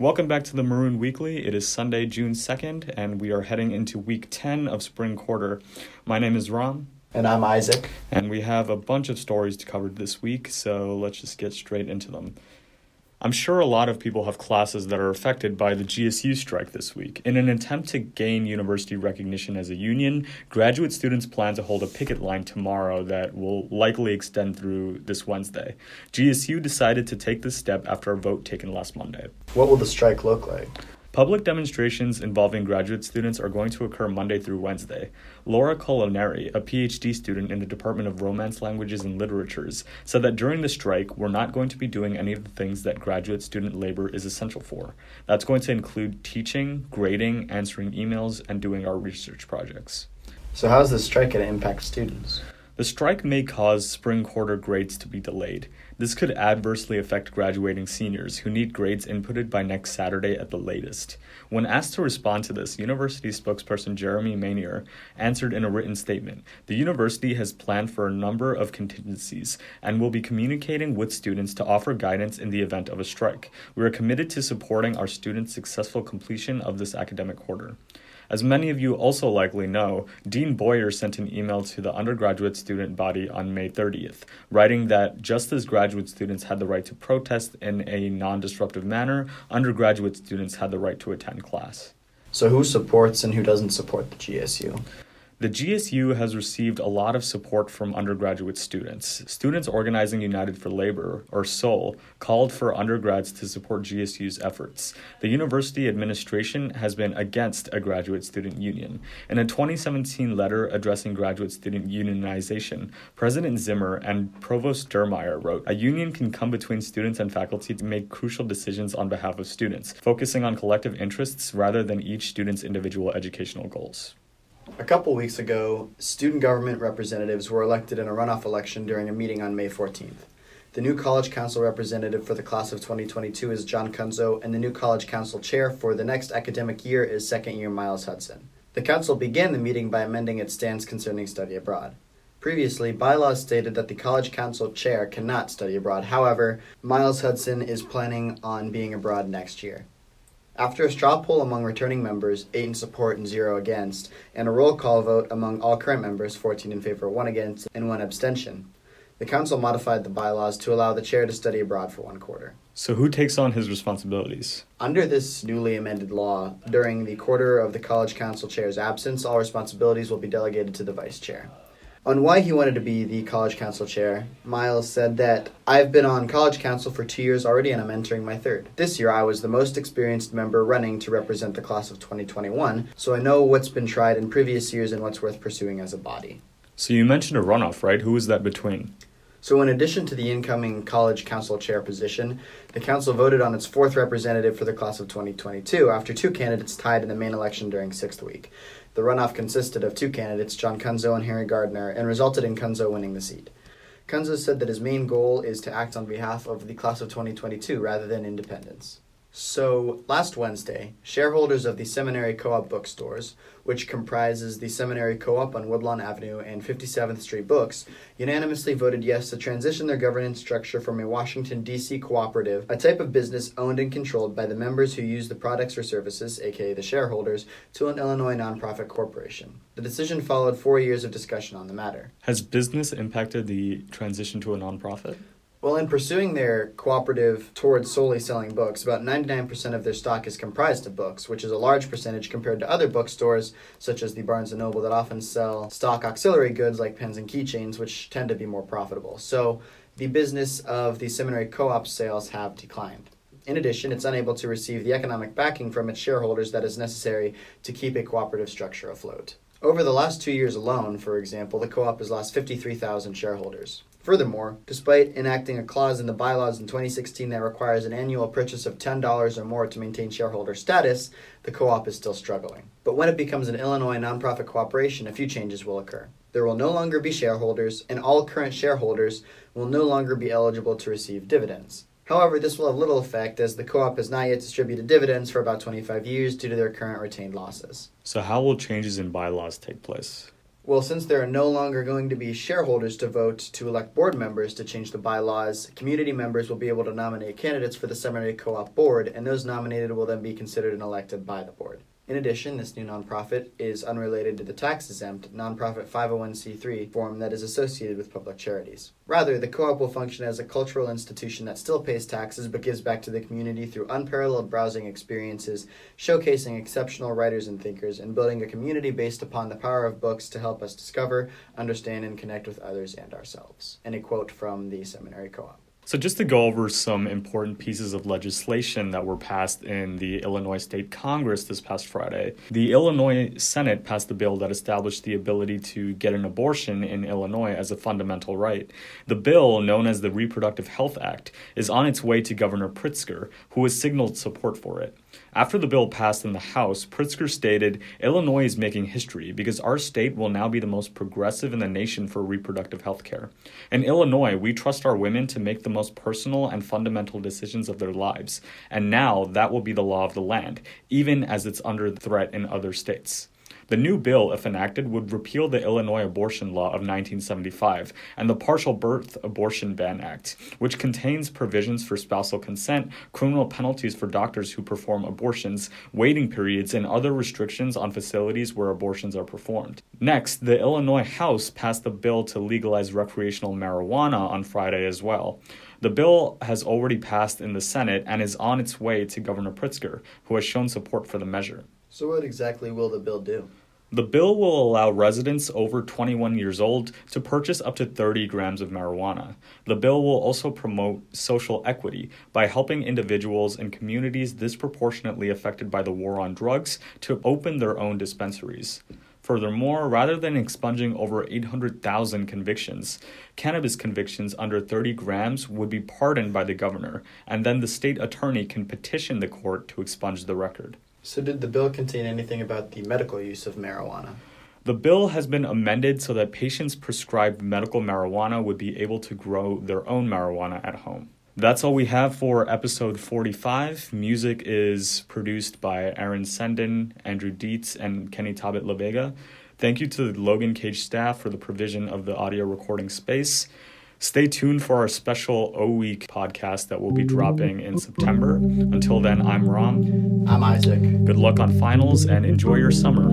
Welcome back to the Maroon Weekly. It is Sunday, June 2nd, and we are heading into week 10 of spring quarter. My name is Ram. And I'm Isaac. And we have a bunch of stories to cover this week, so let's just get straight into them. I'm sure a lot of people have classes that are affected by the GSU strike this week. In an attempt to gain university recognition as a union, graduate students plan to hold a picket line tomorrow that will likely extend through this Wednesday. GSU decided to take this step after a vote taken last Monday. What will the strike look like? Public demonstrations involving graduate students are going to occur Monday through Wednesday. Laura Culinari, a PhD student in the Department of Romance Languages and Literatures, said that during the strike, we're not going to be doing any of the things that graduate student labor is essential for. That's going to include teaching, grading, answering emails, and doing our research projects. So, how is the strike going to impact students? The strike may cause spring quarter grades to be delayed. This could adversely affect graduating seniors who need grades inputted by next Saturday at the latest. When asked to respond to this, university spokesperson Jeremy Manier answered in a written statement The university has planned for a number of contingencies and will be communicating with students to offer guidance in the event of a strike. We are committed to supporting our students' successful completion of this academic quarter. As many of you also likely know, Dean Boyer sent an email to the undergraduate student body on May 30th, writing that just as graduate students had the right to protest in a non disruptive manner, undergraduate students had the right to attend class. So, who supports and who doesn't support the GSU? The GSU has received a lot of support from undergraduate students. Students Organizing United for Labor, or SOUL, called for undergrads to support GSU's efforts. The university administration has been against a graduate student union. In a 2017 letter addressing graduate student unionization, President Zimmer and Provost Diermeier wrote A union can come between students and faculty to make crucial decisions on behalf of students, focusing on collective interests rather than each student's individual educational goals. A couple weeks ago, student government representatives were elected in a runoff election during a meeting on May 14th. The new College Council representative for the class of 2022 is John Cunzo, and the new College Council chair for the next academic year is second year Miles Hudson. The Council began the meeting by amending its stance concerning study abroad. Previously, bylaws stated that the College Council chair cannot study abroad. However, Miles Hudson is planning on being abroad next year. After a straw poll among returning members, 8 in support and 0 against, and a roll call vote among all current members, 14 in favor, 1 against, and 1 abstention, the council modified the bylaws to allow the chair to study abroad for one quarter. So, who takes on his responsibilities? Under this newly amended law, during the quarter of the college council chair's absence, all responsibilities will be delegated to the vice chair. On why he wanted to be the college council chair, Miles said that I've been on college council for two years already and I'm entering my third. This year I was the most experienced member running to represent the class of 2021, so I know what's been tried in previous years and what's worth pursuing as a body. So you mentioned a runoff, right? Who was that between? So, in addition to the incoming college council chair position, the council voted on its fourth representative for the class of 2022 after two candidates tied in the main election during sixth week. The runoff consisted of two candidates, John Kunzo and Harry Gardner, and resulted in Kunzo winning the seat. Kunzo said that his main goal is to act on behalf of the class of 2022 rather than independents. So, last Wednesday, shareholders of the Seminary Co op bookstores, which comprises the Seminary Co op on Woodlawn Avenue and 57th Street Books, unanimously voted yes to transition their governance structure from a Washington, D.C. cooperative, a type of business owned and controlled by the members who use the products or services, aka the shareholders, to an Illinois nonprofit corporation. The decision followed four years of discussion on the matter. Has business impacted the transition to a nonprofit? Well, in pursuing their cooperative towards solely selling books, about 99% of their stock is comprised of books, which is a large percentage compared to other bookstores, such as the Barnes & Noble, that often sell stock auxiliary goods like pens and keychains, which tend to be more profitable. So the business of the seminary co-op sales have declined. In addition, it's unable to receive the economic backing from its shareholders that is necessary to keep a cooperative structure afloat. Over the last two years alone, for example, the co-op has lost 53,000 shareholders. Furthermore, despite enacting a clause in the bylaws in 2016 that requires an annual purchase of $10 or more to maintain shareholder status, the co op is still struggling. But when it becomes an Illinois nonprofit corporation, a few changes will occur. There will no longer be shareholders, and all current shareholders will no longer be eligible to receive dividends. However, this will have little effect as the co op has not yet distributed dividends for about 25 years due to their current retained losses. So, how will changes in bylaws take place? Well, since there are no longer going to be shareholders to vote to elect board members to change the bylaws, community members will be able to nominate candidates for the seminary co op board, and those nominated will then be considered and elected by the board. In addition, this new nonprofit is unrelated to the tax exempt nonprofit 501c3 form that is associated with public charities. Rather, the co op will function as a cultural institution that still pays taxes but gives back to the community through unparalleled browsing experiences, showcasing exceptional writers and thinkers, and building a community based upon the power of books to help us discover, understand, and connect with others and ourselves. And a quote from the seminary co op. So, just to go over some important pieces of legislation that were passed in the Illinois State Congress this past Friday, the Illinois Senate passed a bill that established the ability to get an abortion in Illinois as a fundamental right. The bill, known as the Reproductive Health Act, is on its way to Governor Pritzker, who has signaled support for it. After the bill passed in the House, Pritzker stated Illinois is making history because our state will now be the most progressive in the nation for reproductive health care. In Illinois, we trust our women to make the most personal and fundamental decisions of their lives, and now that will be the law of the land, even as it's under threat in other states. The new bill, if enacted, would repeal the Illinois Abortion Law of 1975 and the Partial Birth Abortion Ban Act, which contains provisions for spousal consent, criminal penalties for doctors who perform abortions, waiting periods, and other restrictions on facilities where abortions are performed. Next, the Illinois House passed the bill to legalize recreational marijuana on Friday as well. The bill has already passed in the Senate and is on its way to Governor Pritzker, who has shown support for the measure. So, what exactly will the bill do? The bill will allow residents over 21 years old to purchase up to 30 grams of marijuana. The bill will also promote social equity by helping individuals and communities disproportionately affected by the war on drugs to open their own dispensaries. Furthermore, rather than expunging over 800,000 convictions, cannabis convictions under 30 grams would be pardoned by the governor, and then the state attorney can petition the court to expunge the record. So, did the bill contain anything about the medical use of marijuana? The bill has been amended so that patients prescribed medical marijuana would be able to grow their own marijuana at home. That's all we have for episode 45. Music is produced by Aaron Senden, Andrew Dietz, and Kenny Tabit LaVega. Thank you to the Logan Cage staff for the provision of the audio recording space. Stay tuned for our special O Week podcast that will be dropping in September. Until then, I'm Ram. I'm Isaac. Good luck on finals and enjoy your summer.